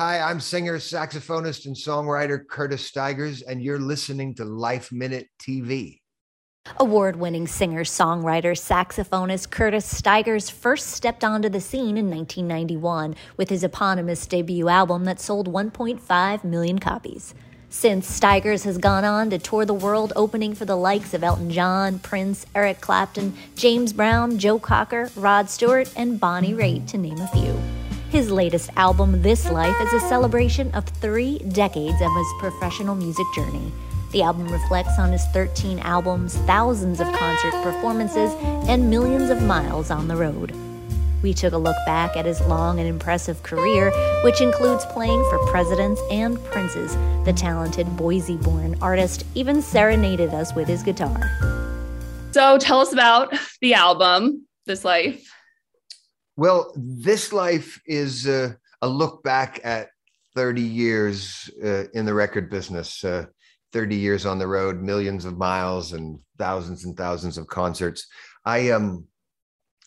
Hi, I'm singer, saxophonist, and songwriter Curtis Stigers, and you're listening to Life Minute TV. Award winning singer, songwriter, saxophonist Curtis Stigers first stepped onto the scene in 1991 with his eponymous debut album that sold 1.5 million copies. Since Stigers has gone on to tour the world, opening for the likes of Elton John, Prince, Eric Clapton, James Brown, Joe Cocker, Rod Stewart, and Bonnie Raitt, to name a few. His latest album, This Life, is a celebration of three decades of his professional music journey. The album reflects on his 13 albums, thousands of concert performances, and millions of miles on the road. We took a look back at his long and impressive career, which includes playing for presidents and princes. The talented Boise born artist even serenaded us with his guitar. So tell us about the album, This Life. Well, this life is uh, a look back at 30 years uh, in the record business, uh, 30 years on the road, millions of miles, and thousands and thousands of concerts. I um,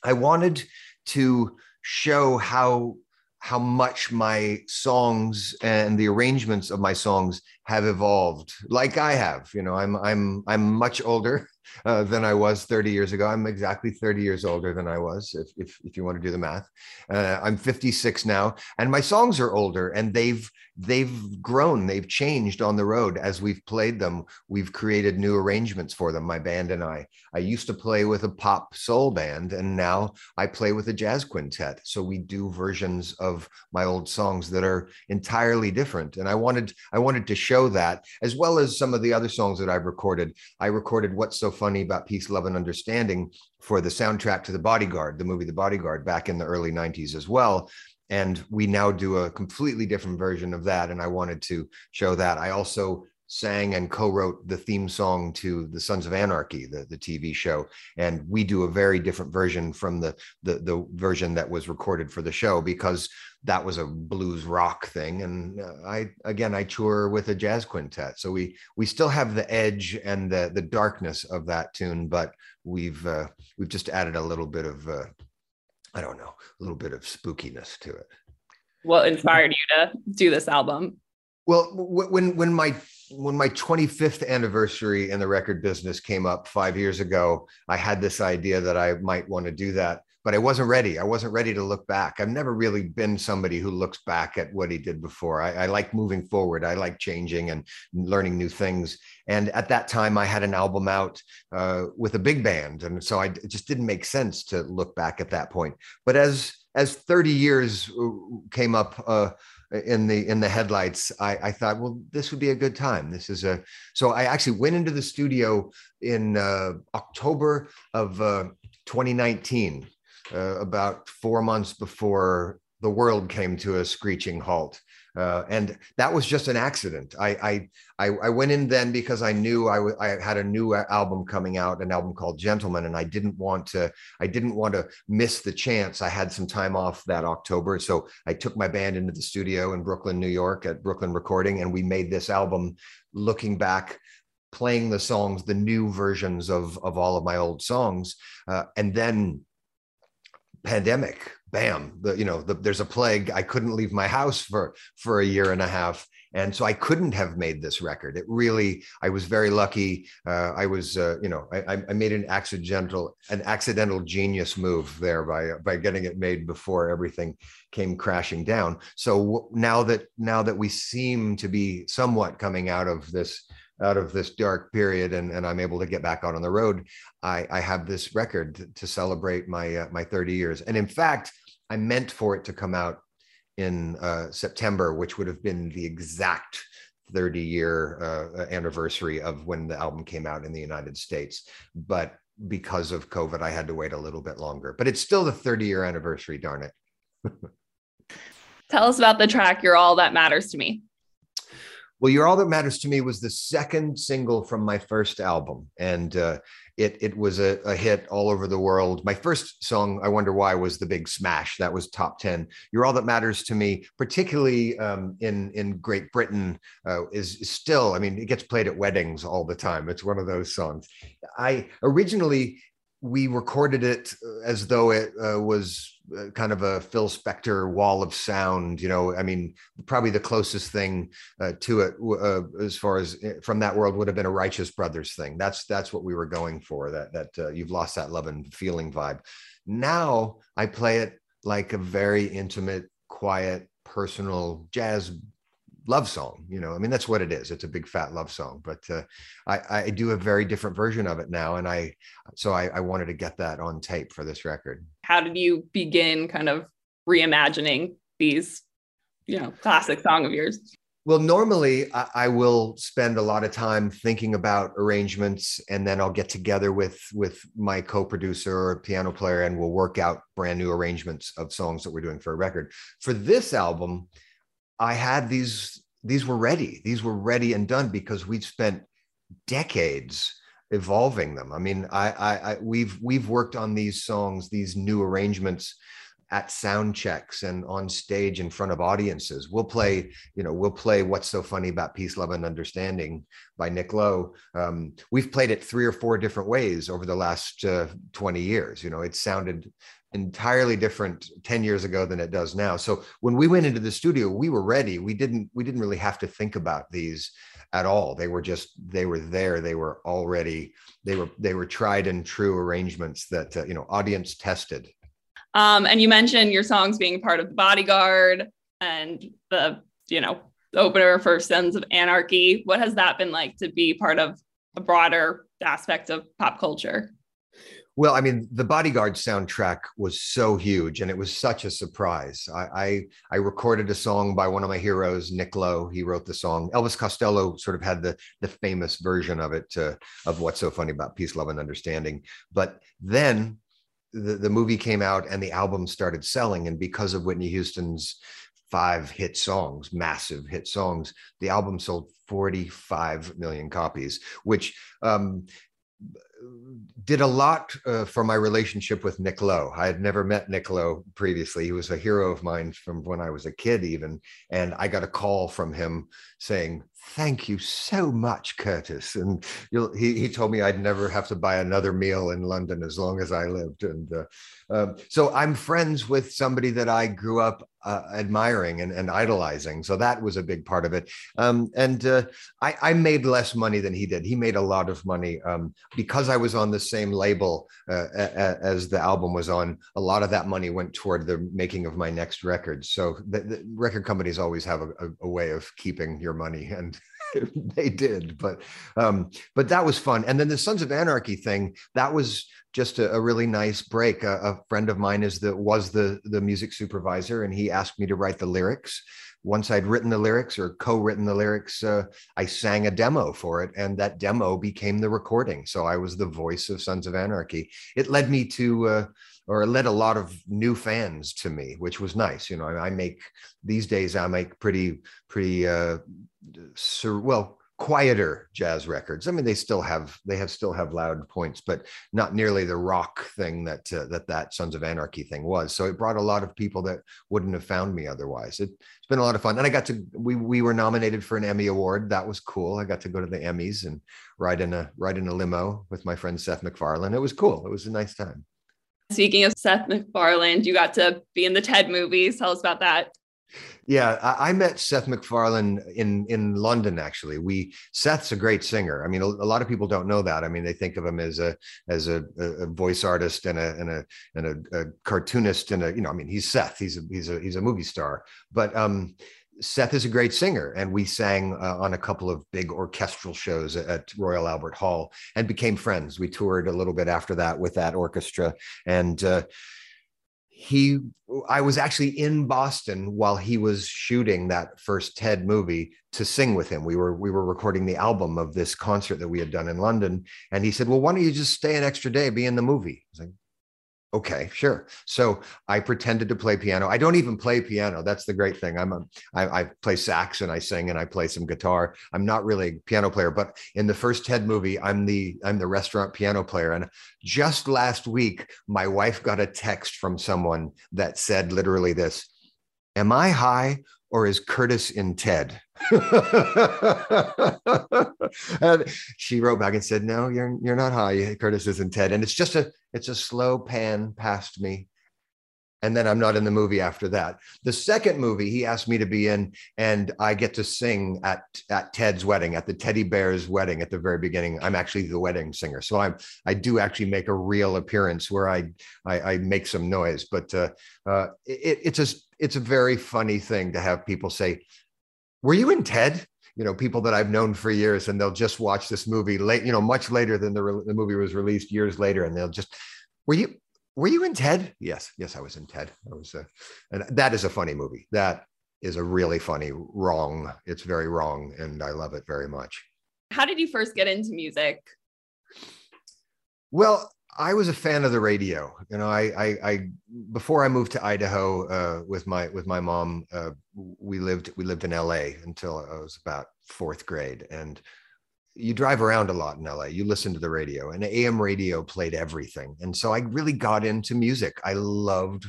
I wanted to show how how much my songs and the arrangements of my songs have evolved like i have you know i'm i'm i'm much older uh, than I was 30 years ago. I'm exactly 30 years older than I was, if, if, if you want to do the math. Uh, I'm 56 now, and my songs are older, and they've they've grown, they've changed on the road as we've played them. We've created new arrangements for them. My band and I. I used to play with a pop soul band, and now I play with a jazz quintet. So we do versions of my old songs that are entirely different. And I wanted I wanted to show that, as well as some of the other songs that I've recorded. I recorded "What's So Funny About Peace, Love, and Understanding" for the soundtrack to The Bodyguard, the movie The Bodyguard, back in the early '90s as well and we now do a completely different version of that and i wanted to show that. I also sang and co-wrote the theme song to the sons of anarchy the, the tv show. And we do a very different version from the, the the version that was recorded for the show because that was a blues rock thing. And uh, i again i tour with a jazz quintet. So we we still have the edge and the the darkness of that tune but we've uh, we've just added a little bit of uh, I don't know, a little bit of spookiness to it. What inspired you to do this album? Well, when when my when my 25th anniversary in the record business came up five years ago, I had this idea that I might want to do that, but I wasn't ready. I wasn't ready to look back. I've never really been somebody who looks back at what he did before. I, I like moving forward. I like changing and learning new things. And at that time, I had an album out uh, with a big band, and so I, it just didn't make sense to look back at that point. But as as 30 years uh, came up uh, in the in the headlights, I, I, thought, well, this would be a good time. This is a so I actually went into the studio in uh, October of uh, 2019, uh, about four months before the world came to a screeching halt. Uh, and that was just an accident. I, I I went in then because I knew I, w- I had a new album coming out, an album called Gentleman, and I didn't want to I didn't want to miss the chance. I had some time off that October, so I took my band into the studio in Brooklyn, New York, at Brooklyn Recording, and we made this album. Looking back, playing the songs, the new versions of of all of my old songs, uh, and then pandemic bam the, you know the, there's a plague. I couldn't leave my house for for a year and a half. And so i couldn't have made this record. It really i was very lucky. Uh, i was uh, you know I, I made an accidental an accidental genius move there by by getting it made before everything came crashing down. So now that now that we seem to be somewhat coming out of this out of this dark period and, and I'm able to get back out on the road, I, I have this record to, to celebrate my uh, my 30 years. And in fact, I meant for it to come out in uh, September, which would have been the exact 30 year uh, anniversary of when the album came out in the United States. But because of COVID, I had to wait a little bit longer. But it's still the 30 year anniversary, darn it. Tell us about the track You're All That Matters to Me. Well, You're All That Matters to Me was the second single from my first album. And uh, it it was a, a, hit all over the world. My first song, I Wonder Why, was the big smash. That was top 10. You're All That Matters to Me, particularly um, in, in Great Britain, uh, is, is still, I mean, it gets played at weddings all the time. It's one of those songs. I originally we recorded it as though it uh, was uh, kind of a Phil Spector wall of sound. You know, I mean, probably the closest thing uh, to it uh, as far as eh, from that world would have been a Righteous Brothers thing. That's that's what we were going for. That that uh, you've lost that love and feeling vibe. Now I play it like a very intimate, quiet, personal jazz love song you know i mean that's what it is it's a big fat love song but uh, I, I do a very different version of it now and i so I, I wanted to get that on tape for this record. How did you begin kind of reimagining these you know classic song of yours? Well normally I, I will spend a lot of time thinking about arrangements and then i'll get together with with my co-producer or piano player and we'll work out brand new arrangements of songs that we're doing for a record. For this album I had these, these were ready. These were ready and done because we'd spent decades evolving them. I mean, I, I, I we've we've worked on these songs, these new arrangements at sound checks and on stage in front of audiences. We'll play, you know, we'll play "What's So Funny About Peace, Love, and Understanding" by Nick Lowe. Um, we've played it three or four different ways over the last uh, twenty years. You know, it sounded entirely different 10 years ago than it does now. So when we went into the studio we were ready. We didn't we didn't really have to think about these at all. They were just they were there. They were already they were they were tried and true arrangements that uh, you know audience tested. Um and you mentioned your songs being part of the bodyguard and the you know the opener for sons of anarchy. What has that been like to be part of a broader aspect of pop culture well, I mean, the Bodyguard soundtrack was so huge, and it was such a surprise. I, I, I recorded a song by one of my heroes, Nick Lowe. He wrote the song. Elvis Costello sort of had the the famous version of it uh, of "What's So Funny About Peace, Love, and Understanding." But then the the movie came out, and the album started selling, and because of Whitney Houston's five hit songs, massive hit songs, the album sold 45 million copies, which um, did a lot uh, for my relationship with Nick Lowe. I had never met Nick Lowe previously. He was a hero of mine from when I was a kid, even. And I got a call from him saying, Thank you so much, Curtis. And he, he told me I'd never have to buy another meal in London as long as I lived. And uh, um, so I'm friends with somebody that I grew up uh, admiring and, and, idolizing. So that was a big part of it. Um, and uh, I, I, made less money than he did. He made a lot of money um, because I was on the same label uh, a, a, as the album was on. A lot of that money went toward the making of my next record. So the, the record companies always have a, a, way of keeping your money, and they did. But um, but that was fun. And then the Sons of Anarchy thing that was just a, a really nice break. A, a, friend of mine is the was the the music supervisor, and he asked me to write the lyrics. Once I'd written the lyrics or co-written the lyrics, uh, I sang a demo for it, and that demo became the recording. So I was the voice of Sons of Anarchy. It led me to. Uh, or it led a lot of new fans to me, which was nice. You know, I, I make these days I make pretty pretty uh, sur- well quieter jazz records. I mean, they still have they have still have loud points, but not nearly the rock thing that uh, that that Sons of Anarchy thing was. So it brought a lot of people that wouldn't have found me otherwise. It, has been a lot of fun, and I got to we we were nominated for an Emmy award. That was cool. I got to go to the Emmys and ride in a ride in a limo with my friend Seth MacFarlane. It was cool. It was a nice time. Speaking of Seth MacFarlane, you got to be in the TED movies. Tell us about that. Yeah, I, I, met Seth MacFarlane in in London. Actually, we Seth's a great singer. I mean, a, a, lot of people don't know that. I mean, they think of him as a as a, a voice artist and a and a and a, a, cartoonist and a you know. I mean, he's Seth. He's a he's a he's a movie star. But um, Seth is a great singer, and we sang uh, on a couple of big orchestral shows at Royal Albert Hall and became friends. We toured a little bit after that with that orchestra, and uh, he i was actually in boston while he was shooting that first ted movie to sing with him. We were we were recording the album of this concert that we had done in london. And he said well why don't you just stay an extra day be in the movie? I was like okay sure. So i pretended to play piano. I don't even play piano that's the great thing. I'm a I, I play sax and i sing and i play some guitar. I'm not really a piano player but in the first ted movie i'm the i'm the restaurant piano player and just last week my wife got a text from someone that said literally this am i high or is Curtis in Ted? And she wrote back and said, No, you're you're not high. Curtis isn't Ted. And it's just a it's a slow pan past me and then I'm not in the movie after that. The second movie he asked me to be in, and I get to sing at at Ted's wedding, at the teddy bear's wedding at the very beginning. I'm actually the wedding singer, so I'm I do actually make a real appearance where I I, I make some noise. But uh, uh, it, it's a it's a very funny thing to have people say, "Were you in Ted?" you know people that i've known for years and they'll just watch this movie late you know much later than the, re- the movie was released years later and they'll just were you were you in Ted? Yes, yes, I was in Ted. I was, uh, and that is a funny movie. That is a really funny, wrong. It's very wrong, and I love it very much. How did you first get into music? Well, I was a fan of the radio. You know, I, I, I before I moved to Idaho uh, with my with my mom, uh, we lived we lived in L.A. until I was about fourth grade, and you drive around a lot in LA. You listen to the radio, and AM radio played everything. And so I really got into music. I loved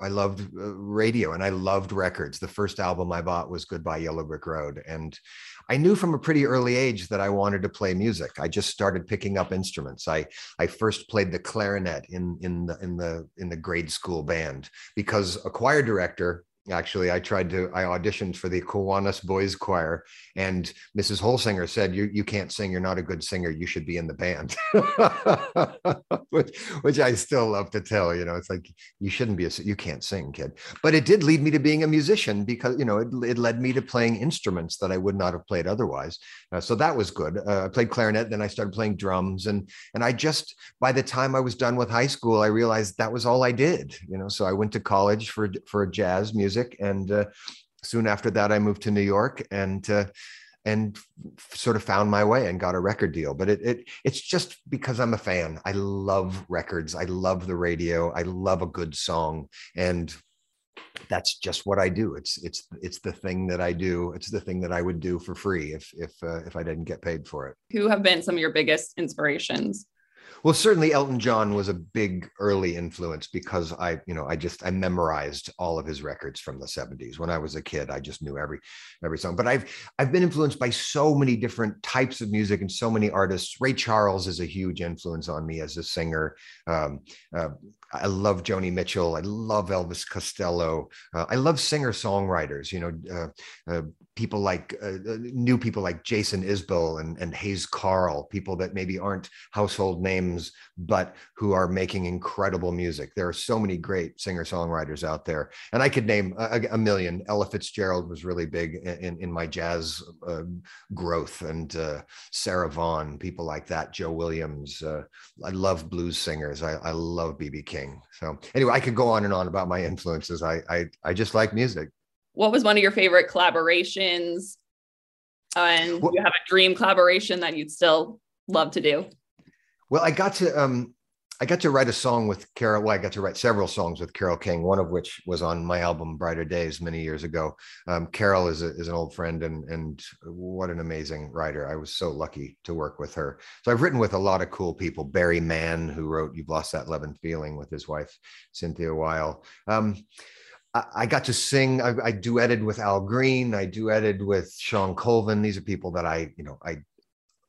I loved uh, radio and I loved records. The first album I bought was Goodbye Yellow Brick Road. And I knew from a pretty early age that I wanted to play music. I just started picking up instruments. I, I first played the clarinet in, in, the, in, the, in the grade school band because a choir director actually i tried to i auditioned for the kiwanis boys choir and mrs holsinger said you you can't sing you're not a good singer you should be in the band. Which which i still love to tell you know it's like you shouldn't be a you can't sing kid. But it did lead me to being a musician because you know it, it led me to playing instruments that i would not have played otherwise. Uh, so that was good. Uh, i played clarinet then i started playing drums and and i just by the time i was done with high school i realized that was all i did you know? So i went to college for for jazz music music. And uh, soon after that, I moved to New York and uh, and sort of found my way and got a record deal. But it, it it's just because I'm a fan. I love records. I love the radio. I love a good song, and that's just what I do. It's it's it's the thing that I do. It's the thing that I would do for free if if uh, if I didn't get paid for it. Who have been some of your biggest inspirations? Well, certainly Elton John was a big early influence because I, you know, I just I memorized all of his records from the 70s. When I was a kid, I just knew every every song. But I've I've been influenced by so many different types of music and so many artists. Ray Charles is a huge influence on me as a singer. Um, uh, I love Joni Mitchell. I love Elvis Costello. Uh, I love singer songwriters. You know, uh, uh people like uh, uh, new people like Jason Isbell and, and Hayes Carll, people that maybe aren't household names, but who are making incredible music. There are so many great singer songwriters out there. And I could name a, a million. Ella Fitzgerald was really big in, in my jazz uh, growth and uh, Sarah Vaughan, people like that, Joe Williams. Uh, I love blues singers. I, I love BB King. So anyway, I could go on and on about my influences. I, I, I just like music what was one of your favorite collaborations? And well, you have a dream collaboration that you'd still love to do? Well, I got to um, I got to write a song with Carol. Well, I got to write several songs with Carole King. One of which was on my album Brighter Days many years ago. Um, Carole is a, is an old friend and and what an amazing writer. I was so lucky to work with her. So I've written with a lot of cool people. Barry Mann, who wrote "You've Lost That Love and Feeling" with his wife Cynthia Weil. Um, I got to sing. I, I duetted with Al Green. I duetted with Shawn Colvin. These are people that I, you know, I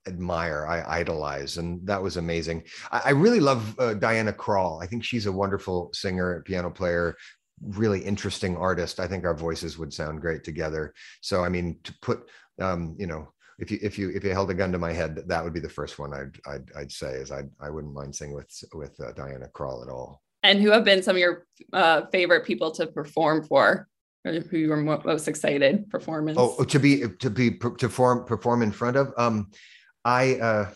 admire, I idolize, and that was amazing. I, I really love uh, Diana Krall. I think she's a wonderful singer, piano player, really interesting artist. I think our voices would sound great together. So, I mean, to put, um, you know, if you if you if you held a gun to my head, that would be the first one I'd I'd, I'd say is I I wouldn't mind singing with with uh, Diana Krall at all. And who have been some of your uh, favorite people to perform for? Or who you were most excited performance? Oh, to be to be to perform perform in front of. Um, I uh,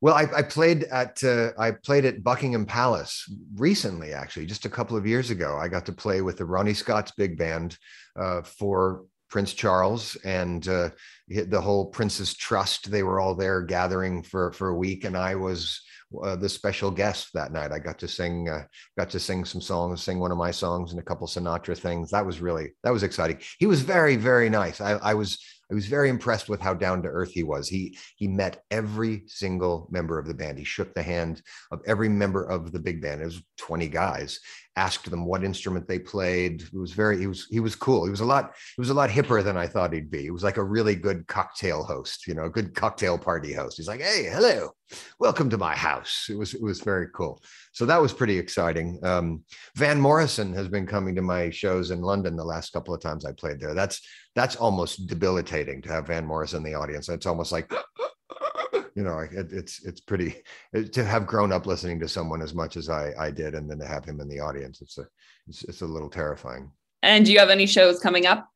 well, I, I played at uh, I played at Buckingham Palace recently, actually, just a couple of years ago. I got to play with the Ronnie Scott's big band uh, for Prince Charles and uh, the whole Prince's Trust. They were all there gathering for for a week, and I was uh, the special guest that night. I got to sing, uh, got to sing some songs, sing one of my songs and a couple Sinatra things. That was really that was exciting. He was very very nice. I, I was I was very impressed with how down to earth he was. He he met every single member of the band. He shook the hand of every member of the big band. It was 20 guys, asked them what instrument they played. It was very he was he was cool. He was a lot he was a lot hipper than I thought he'd be. He was like a really good cocktail host, you know, a good cocktail party host. He's like, "Hey, hello, welcome to my house." It was it was very cool. So that was pretty exciting. Um, Van Morrison has been coming to my shows in London the last couple of times I played there. That's that's almost debilitating to have Van Morrison in the audience. It's almost like you know, it, it's it's pretty it, to have grown up listening to someone as much as I I did, and then to have him in the audience. It's a it's, it's a little terrifying. And do you have any shows coming up?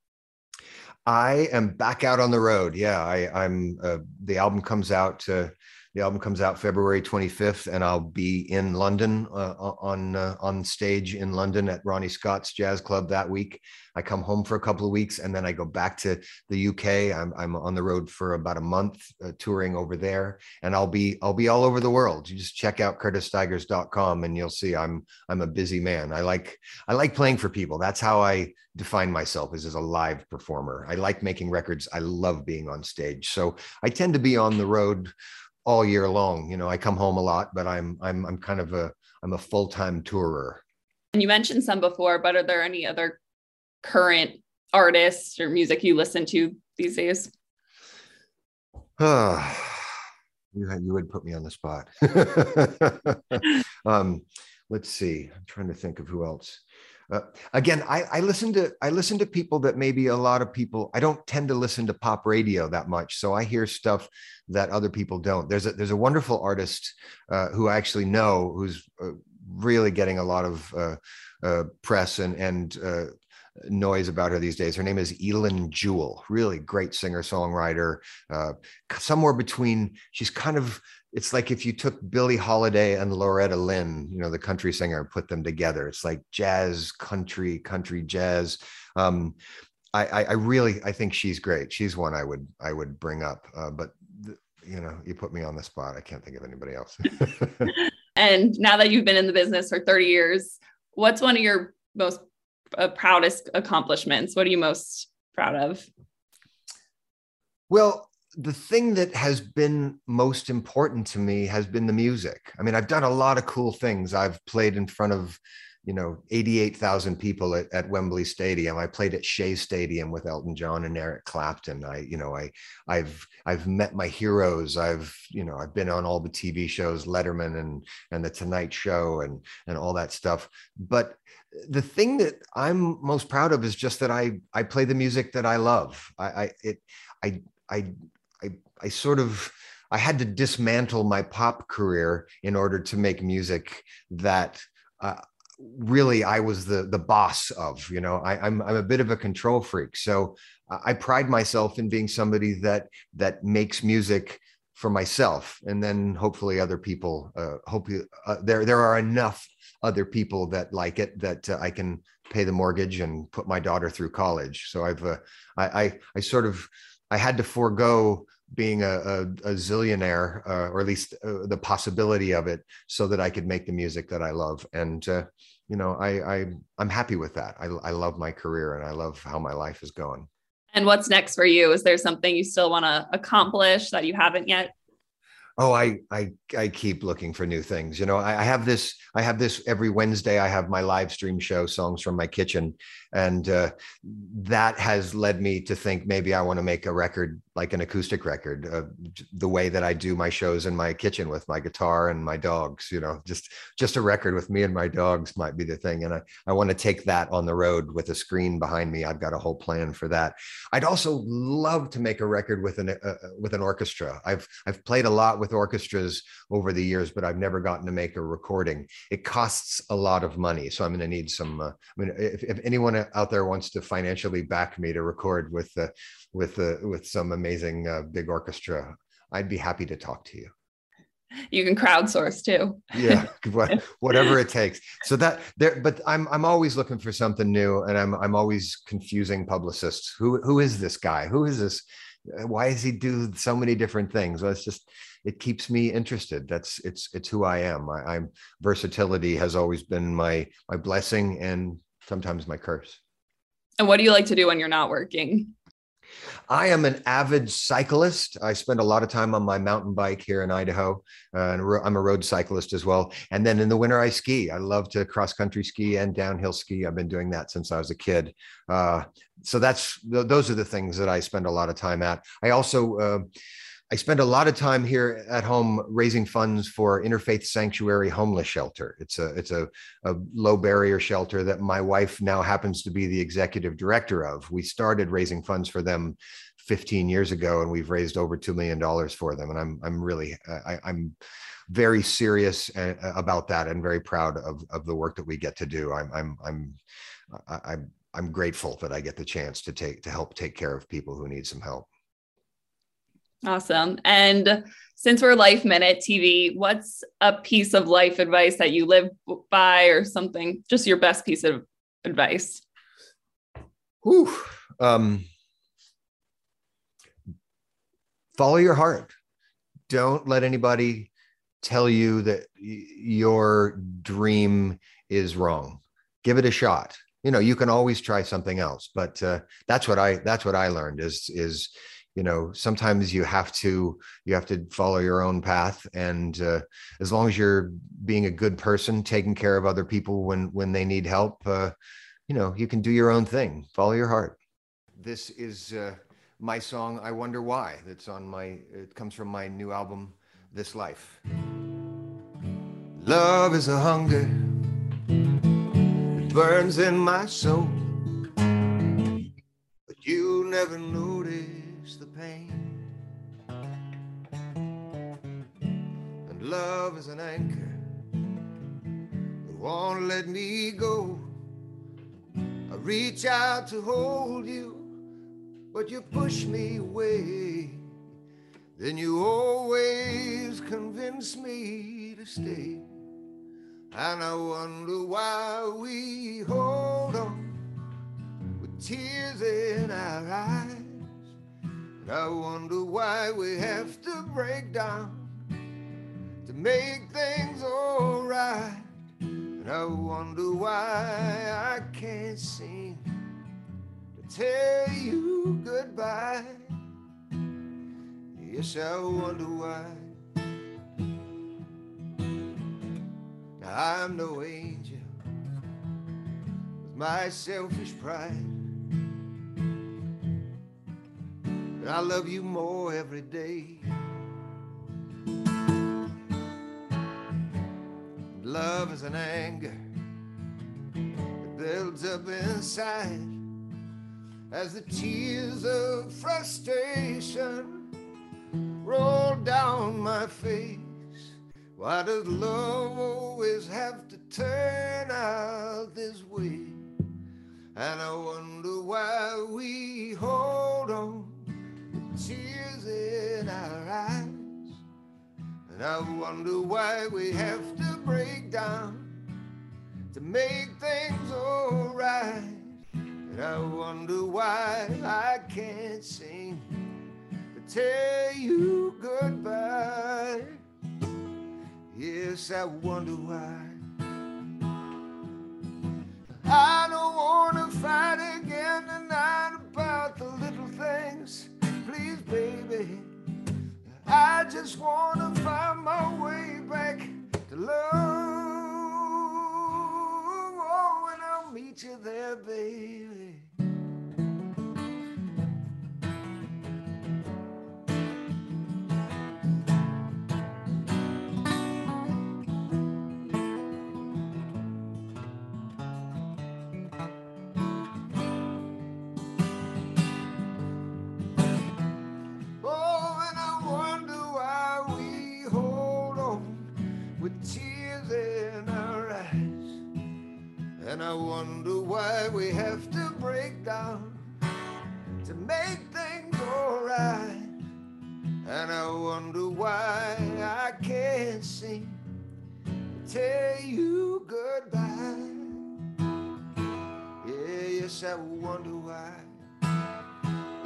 I am back out on the road. Yeah, I, I'm. Uh, the album comes out. Uh, the album comes out February 25th, and I'll be in London uh, on uh, on stage in London at Ronnie Scott's Jazz Club that week. I come home for a couple of weeks, and then I go back to the UK. I'm, I'm on the road for about a month, uh, touring over there, and I'll be I'll be all over the world. You just check out curtisstigers.com, and you'll see I'm I'm a busy man. I like I like playing for people. That's how I define myself as, as a live performer. I like making records. I love being on stage. So I tend to be on the road all year long. You know, I come home a lot, but I'm I'm I'm kind of a I'm a full-time tourer. And you mentioned some before, but are there any other current artists or music you listen to these days? you, you would put me on the spot. um, let's see. I'm trying to think of who else. Uh, again, I, I listen to I listen to people that maybe a lot of people. I don't tend to listen to pop radio that much, so I hear stuff that other people don't. There's a there's a wonderful artist uh, who I actually know who's uh, really getting a lot of uh, uh, press and and uh, noise about her these days. Her name is Eilen Jewell, really great singer songwriter. Uh, somewhere between, she's kind of it's like if you took Billie Holiday and Loretta Lynn, you know, the country singer, and put them together. It's like jazz, country, country jazz. Um, I, I, really, I think she's great. She's one I would, I would bring up. Uh, but you know, you put me on the spot. I can't think of anybody else. and now that you've been in the business for 30 years, what's one of your most uh, proudest accomplishments? What are you most proud of? Well, the thing that has been most important to me has been the music. I mean, I've done a lot of cool things. I've played in front of, you know, 88,000 people at, at Wembley Stadium. I played at Shea Stadium with Elton John and Eric Clapton. I, you know, I, I've, I've met my heroes. I've, you know, I've been on all the TV shows, Letterman and, and the Tonight Show and, and all that stuff. But the thing that I'm most proud of is just that I, I play the music that I love. I, I it, I, I I, sort of I had to dismantle my pop career in order to make music that uh, really I was the the boss of. You know, I, I'm I'm a bit of a control freak, so I pride myself in being somebody that that makes music for myself, and then hopefully other people. Uh, hopefully, uh, there there are enough other people that like it that uh, I can pay the mortgage and put my daughter through college. So I've uh, I, I I sort of I had to forego being a, a, a zillionaire, uh, or at least uh, the possibility of it, so that I could make the music that I love. And uh, you know, I, I I'm happy with that. I, I love my career and I love how my life is going. And what's next for you? Is there something you still want to accomplish that you haven't yet? oh i i i keep looking for new things you know I, I, have this i have this every wednesday i have my live stream show songs from my kitchen and uh, that has led me to think maybe i want to make a record like an acoustic record uh, the way that i do my shows in my kitchen with my guitar and my dogs you know just just a record with me and my dogs might be the thing and i i want to take that on the road with a screen behind me i've got a whole plan for that i'd also love to make a record with an uh, uh with an orchestra i've i've played a lot with orchestras over the years, but I've never gotten to make a recording. It costs a lot of money, so I'm going to need some. Uh, I mean, if, if, anyone out there wants to financially back me to record with the with the with some amazing uh, big orchestra, I'd be happy to talk to you you can crowdsource too. yeah, whatever it takes. So that there, but I'm I'm always looking for something new, and I'm I'm always confusing publicists. Who who is this guy? Who is this? Why does he do so many different things? Well, it's just it keeps me interested. That's it's it's who I am. I, I'm versatility has always been my my blessing and sometimes my curse. And what do you like to do when you're not working? I am an avid cyclist. I spend a lot of time on my mountain bike here in Idaho, uh, and I'm a road cyclist as well. And then in the winter, I ski. I love to cross country ski and downhill ski. I've been doing that since I was a kid. Uh, so that's those are the things that I spend a lot of time at. I also uh, I spend a lot of time here at home raising funds for Interfaith Sanctuary Homeless Shelter. It's a it's a, a, low barrier shelter that my wife now happens to be the executive director of. We started raising funds for them 15 years ago, and we've raised over two million dollars for them. And I'm I'm really I, I'm very serious uh, about that and very proud of of the work that we get to do. I'm I'm I'm I'm I'm grateful that I get the chance to take to help take care of people who need some help. Awesome. And since we're Life Minute TV, what's a piece of life advice that you live by or something? Just your best piece of advice. Whew. Um, follow your heart. Don't let anybody tell you that your dream is wrong. Give it a shot. You know, you can always try something else, but uh, that's what I that's what I learned is is you know sometimes you have to you have to follow your own path and uh, as long as you're being a good person taking care of other people when when they need help uh, you know you can do your own thing. Follow your heart. This is uh, my song i wonder why that's on my it comes from my new album this life. Love is a hunger. It burns in my soul. But you never the pain. And love is an anchor that won't let me go. I reach out to hold you, but you push me away. Then you always convince me to stay. And I wonder why we hold on with tears in our eyes. I wonder why we have to break down to make things alright. And I wonder why I can't seem to tell you goodbye. Yes, I wonder why. Now, I'm no angel with my selfish pride. I love you more every day. Love is an anger that builds up inside as the tears of frustration roll down my face. Why does love always have to turn out this way? And I wonder why we hold on tears in our eyes. And I wonder why we have to break down to make things alright. And I wonder why I can't sing to tell you goodbye. Yes, I wonder why. Just want to find my way And I wonder why we have to break down to make things alright. And I wonder why I can't seem to tell you goodbye. Yeah, yes, I wonder why.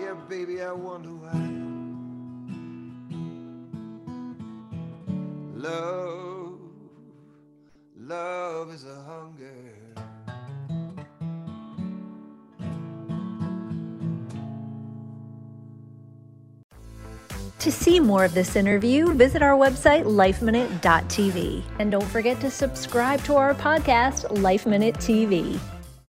Yeah, baby, I wonder why. Love, love is a hunger. To see more of this interview, visit our website, lifeminute.tv. And don't forget to subscribe to our podcast, Life Minute TV.